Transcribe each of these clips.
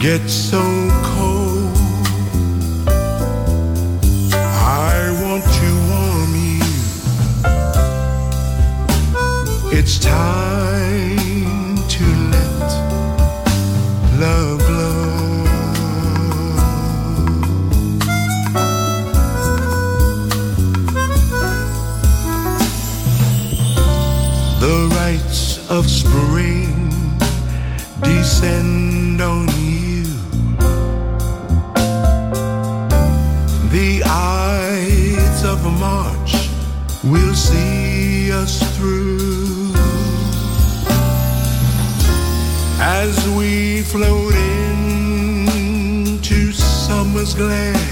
Gets so cold. floating to summer's glare.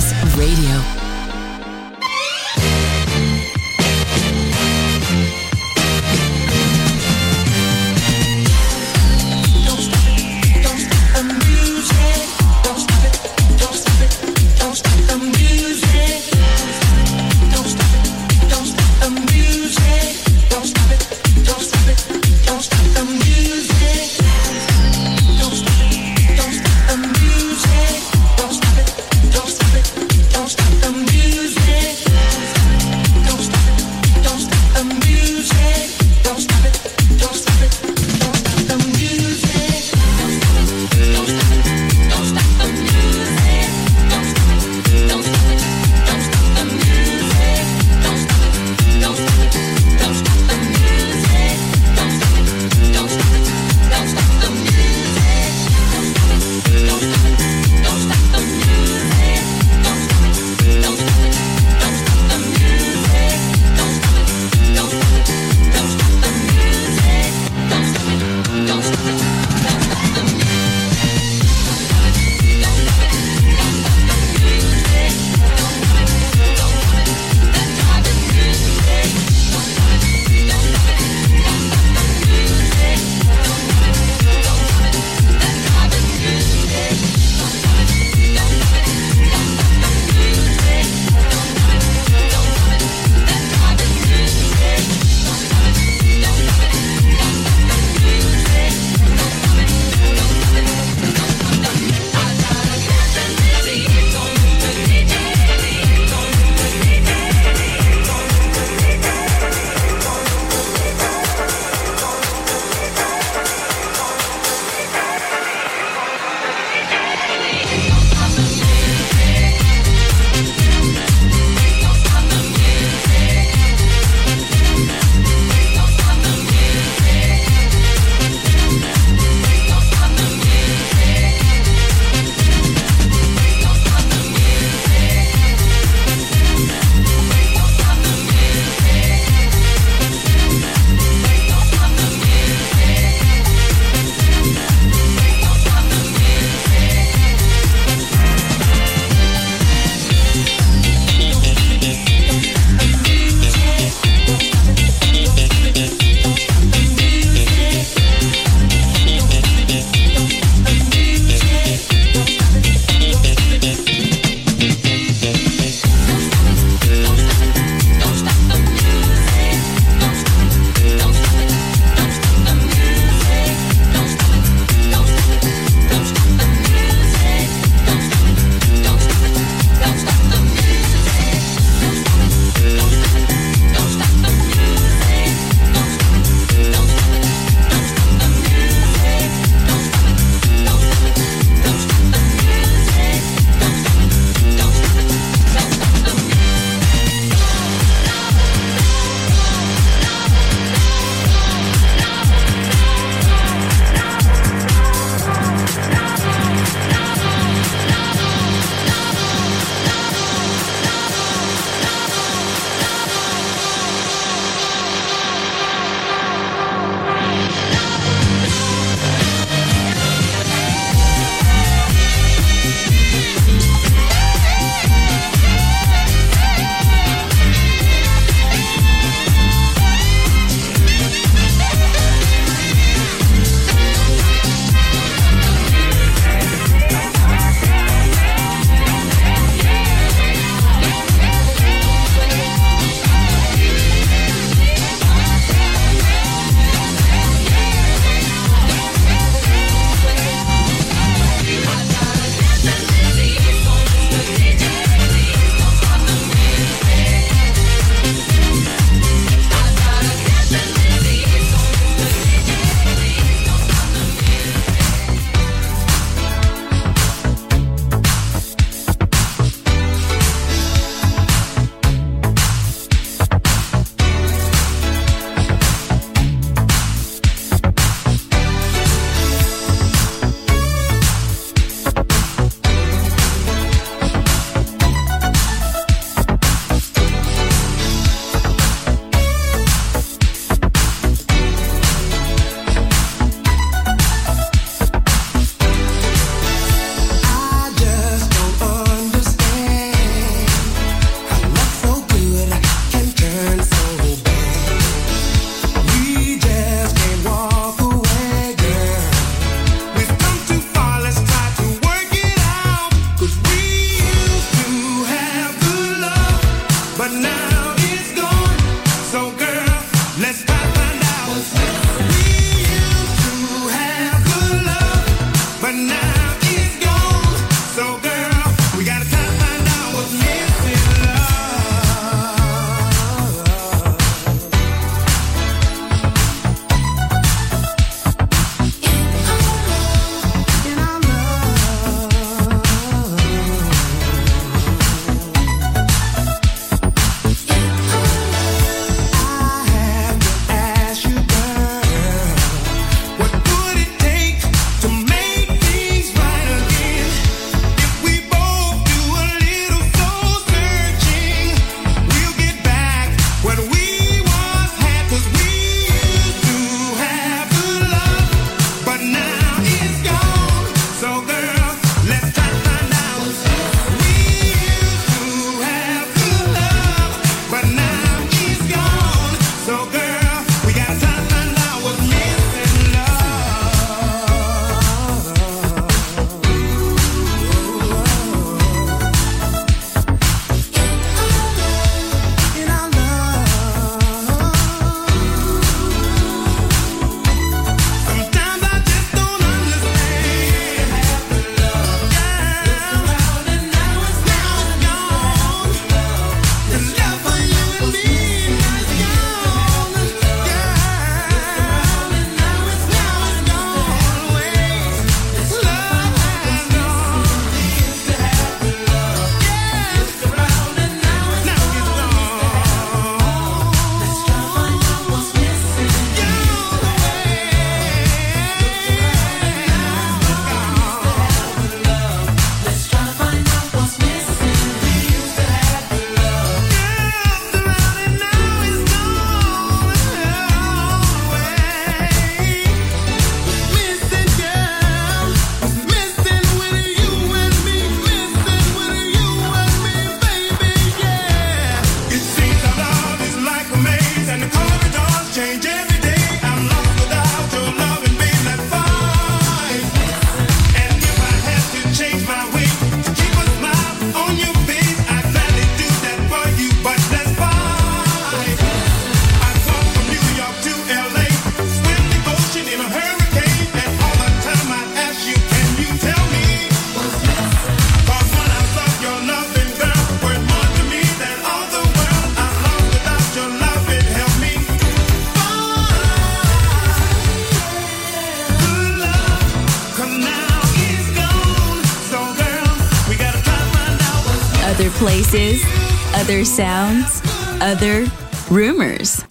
Radio.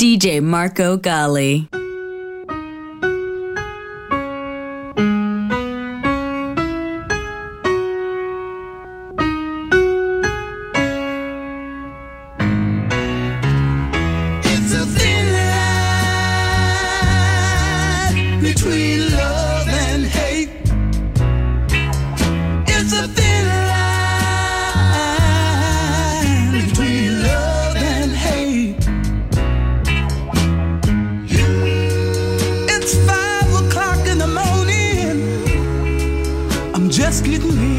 DJ Marco Gali. with me.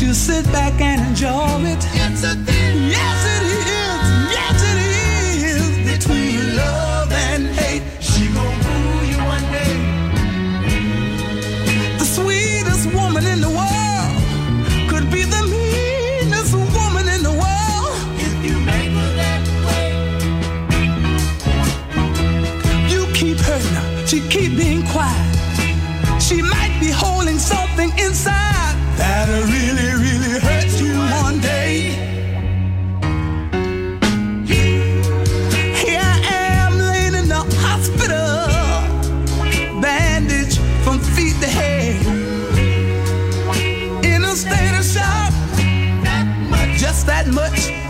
you sit back and enjoy it. from feet to head in a state of shock. Just that much.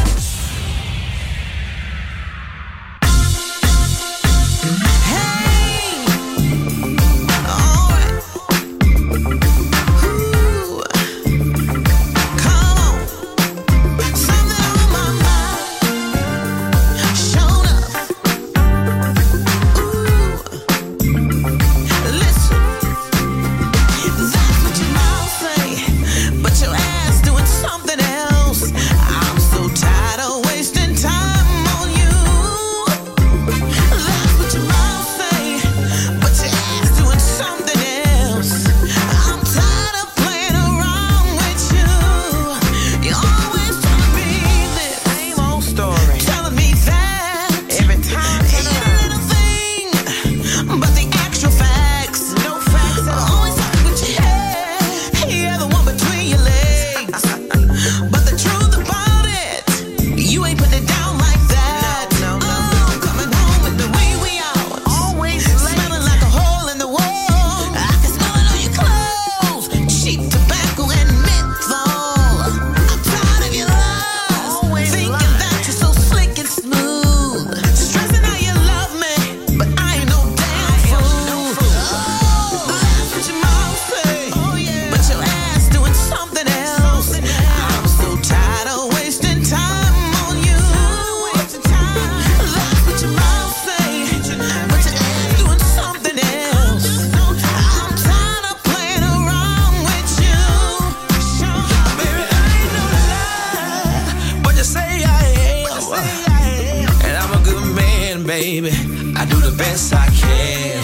baby. I do the best I can.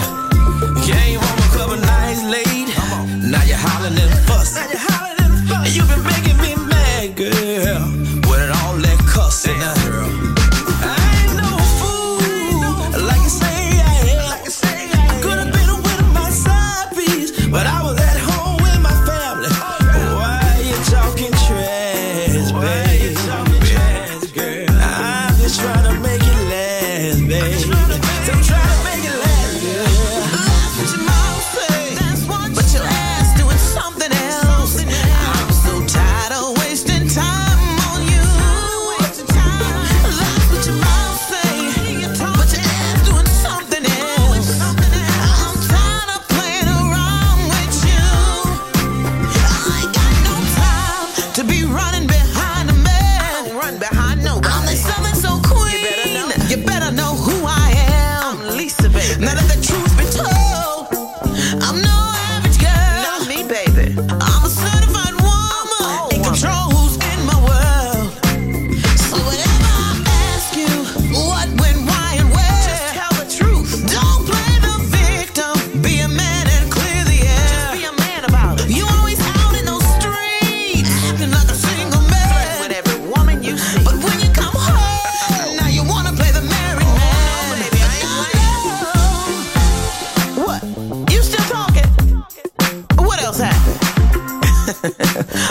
Came home a couple nights late. Now you're hollering and fussing.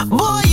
Boy,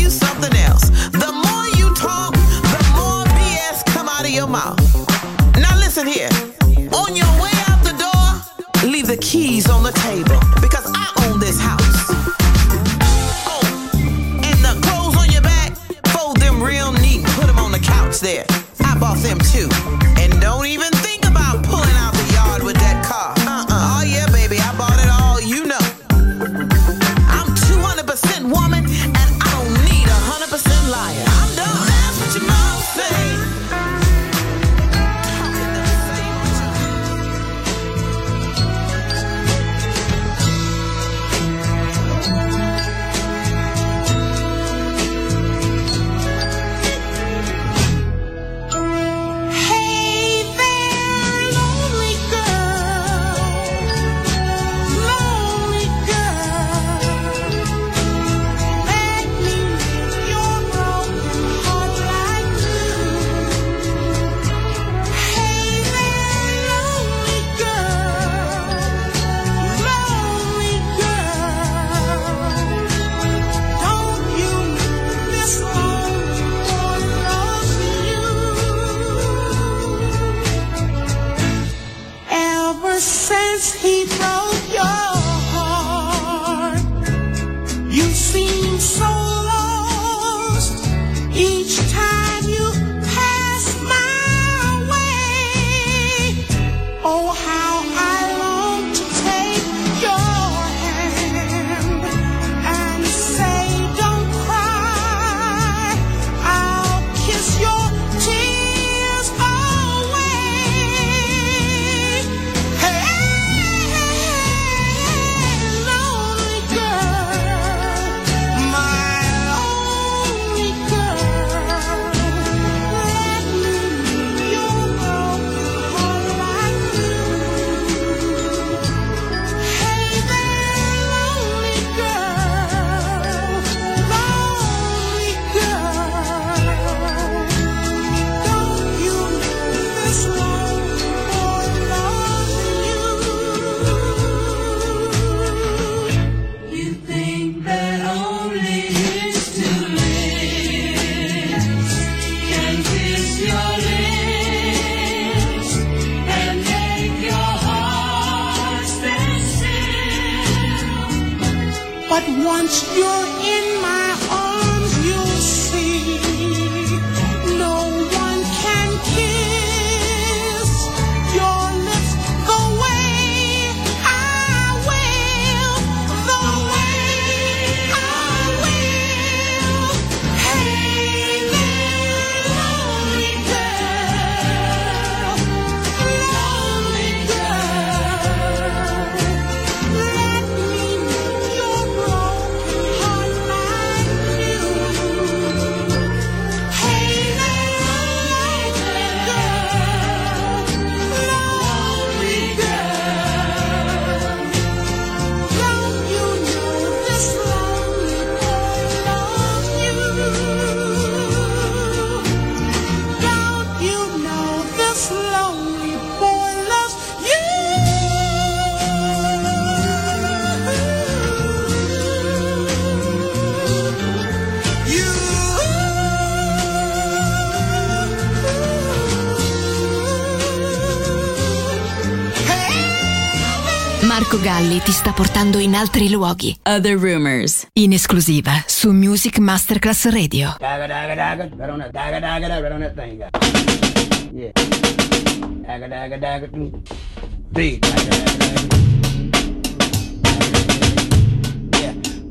Francesco Galli ti sta portando in altri luoghi. Other Rumors. In esclusiva su Music Masterclass Radio.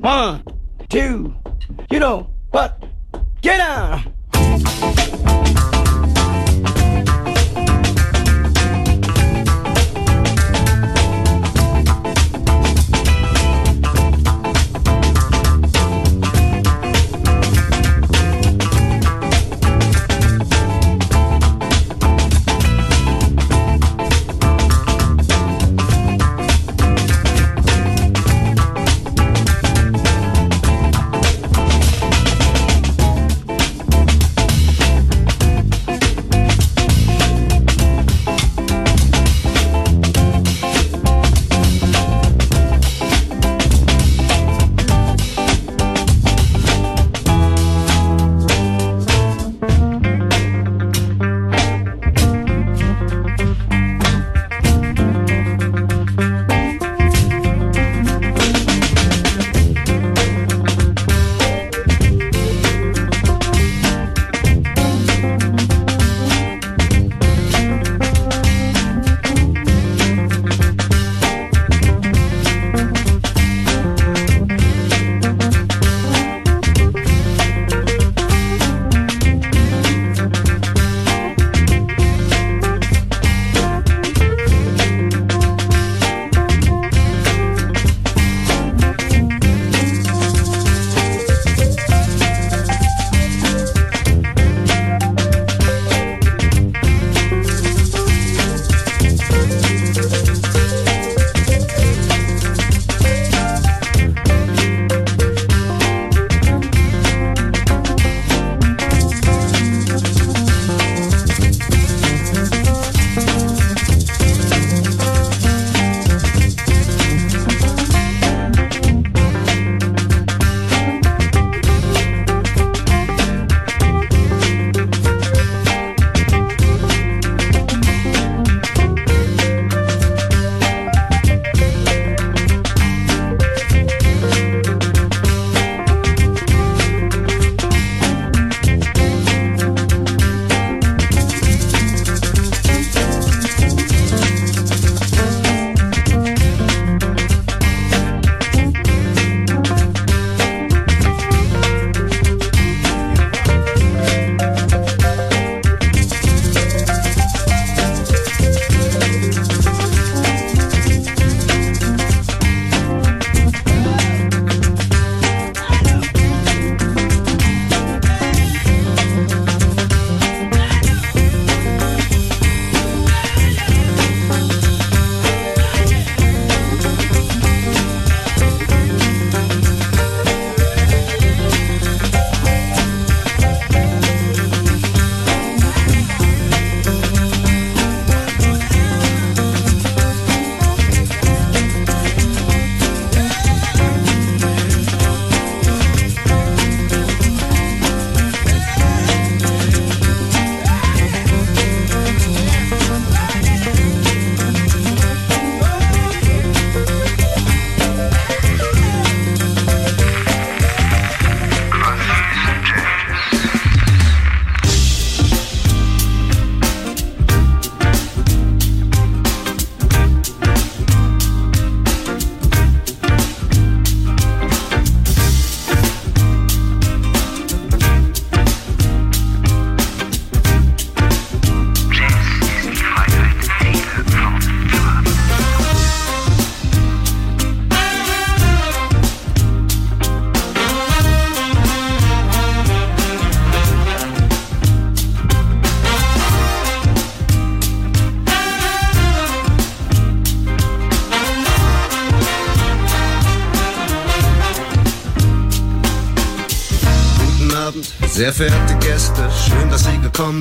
One, two, you know what? Get out!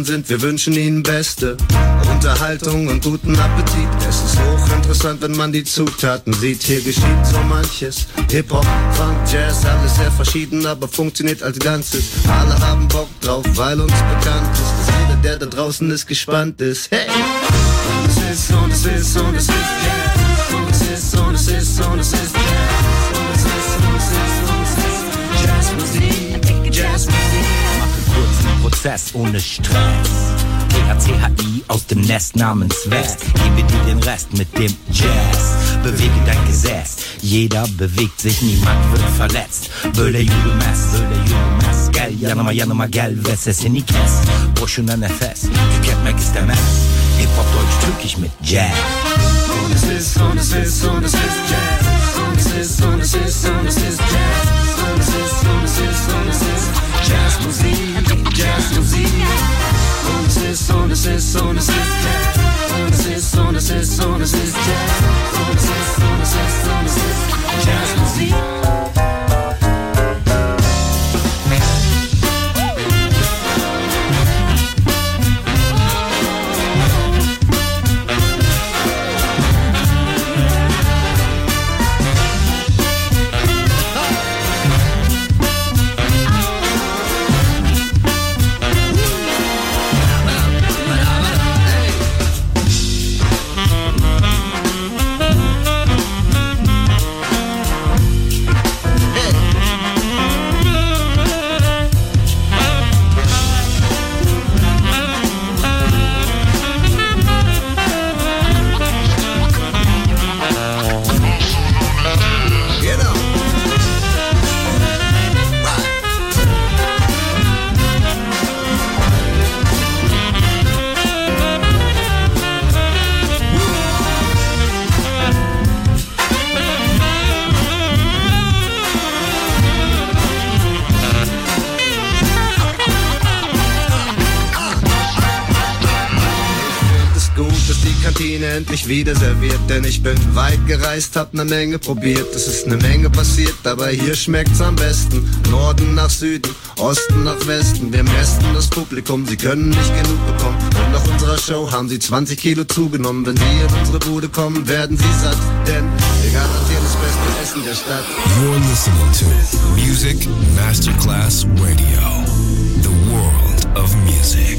Gekommen sind. Wir wünschen Ihnen Beste Unterhaltung und guten Appetit. Es ist hochinteressant, wenn man die Zutaten sieht. Hier geschieht so manches. Hip-Hop, Funk, Jazz, alles sehr verschieden, aber funktioniert als Ganzes. Alle haben Bock drauf, weil uns bekannt ist, dass jeder, der da draußen ist, gespannt ist. Hey! Und es ist, und es ist, und es ist Jazz. Und es ist, und es ist, und es ist Prozess ohne Stress. THCHI aus dem Nest namens West. Gebe dir den Rest mit dem Jazz. Bewege dein Gesäß. Jeder bewegt sich, niemand wird verletzt. Böyle yürümez, böyle yürümez. Gel yanıma yanıma gel ve sesini kes. Boşuna nefes, tüketmek istemez. Hip Hop Deutsch türkisch mit Jazz. Und es ist, und es ist, und es ist Jazz. Und es ist, und es ist, und es ist Jazz. Und es ist, und es ist, und es ist Jazzmusik, Es ist, und es. Wieder serviert, denn ich bin weit gereist, hab ne Menge probiert. Es ist ne Menge passiert, aber hier schmeckt's am besten. Norden nach Süden, Osten nach Westen, wir messen das Publikum, sie können nicht genug bekommen. Und nach unserer Show haben sie 20 Kilo zugenommen. Wenn sie in unsere Bude kommen, werden sie satt, denn wir garantieren das beste Essen der Stadt. You're listening to Music Masterclass Radio, the world of music.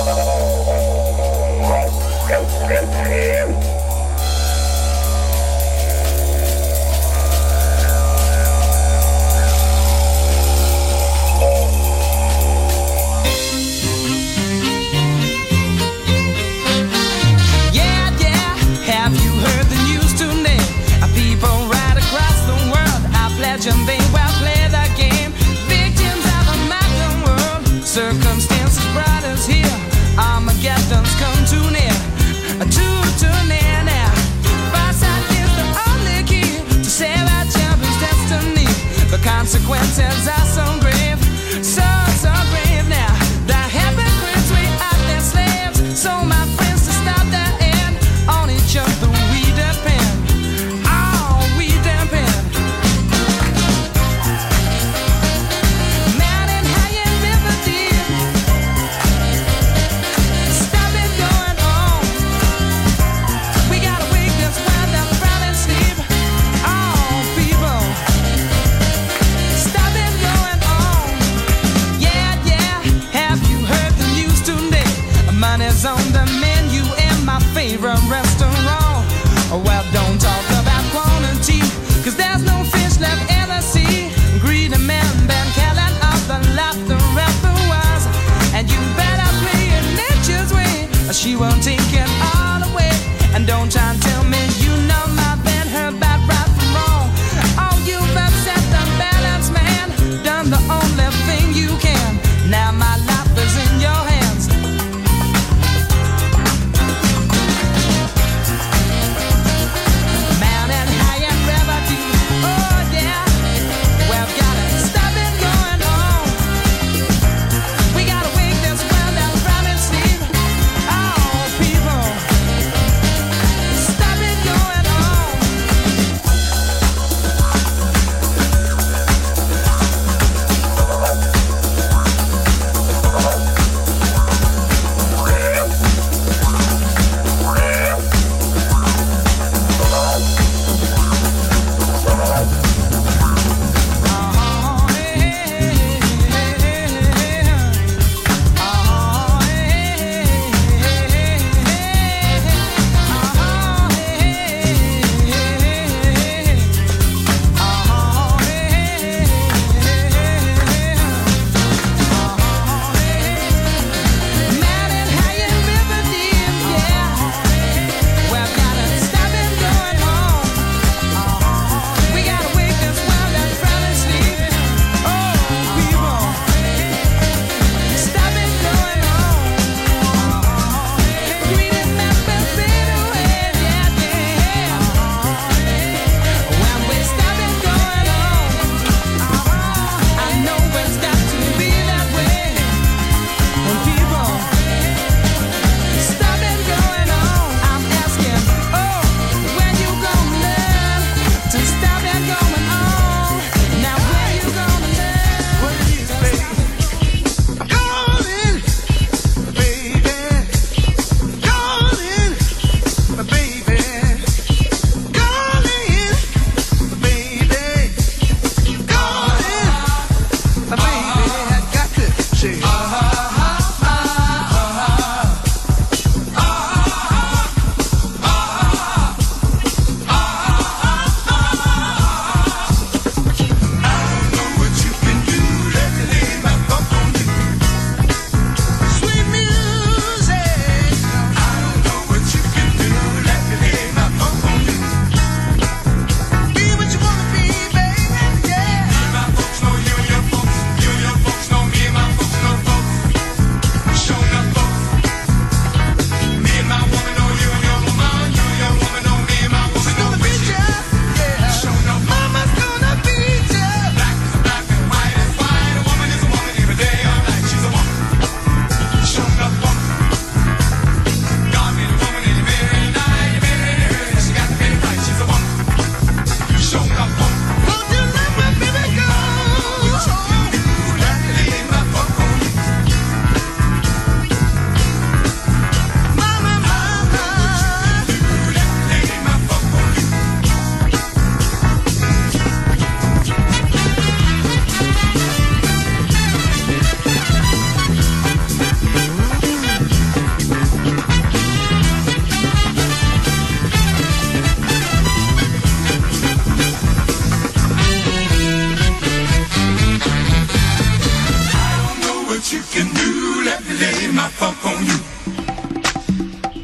can do. Let me lay my funk on you.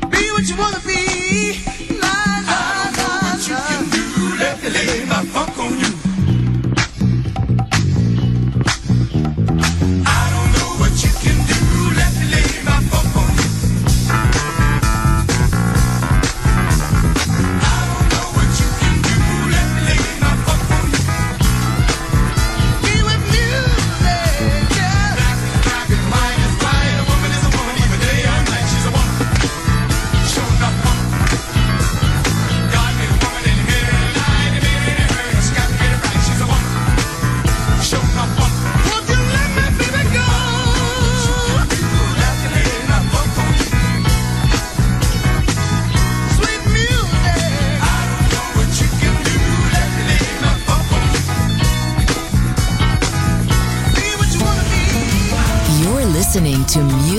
Be what you wanna be.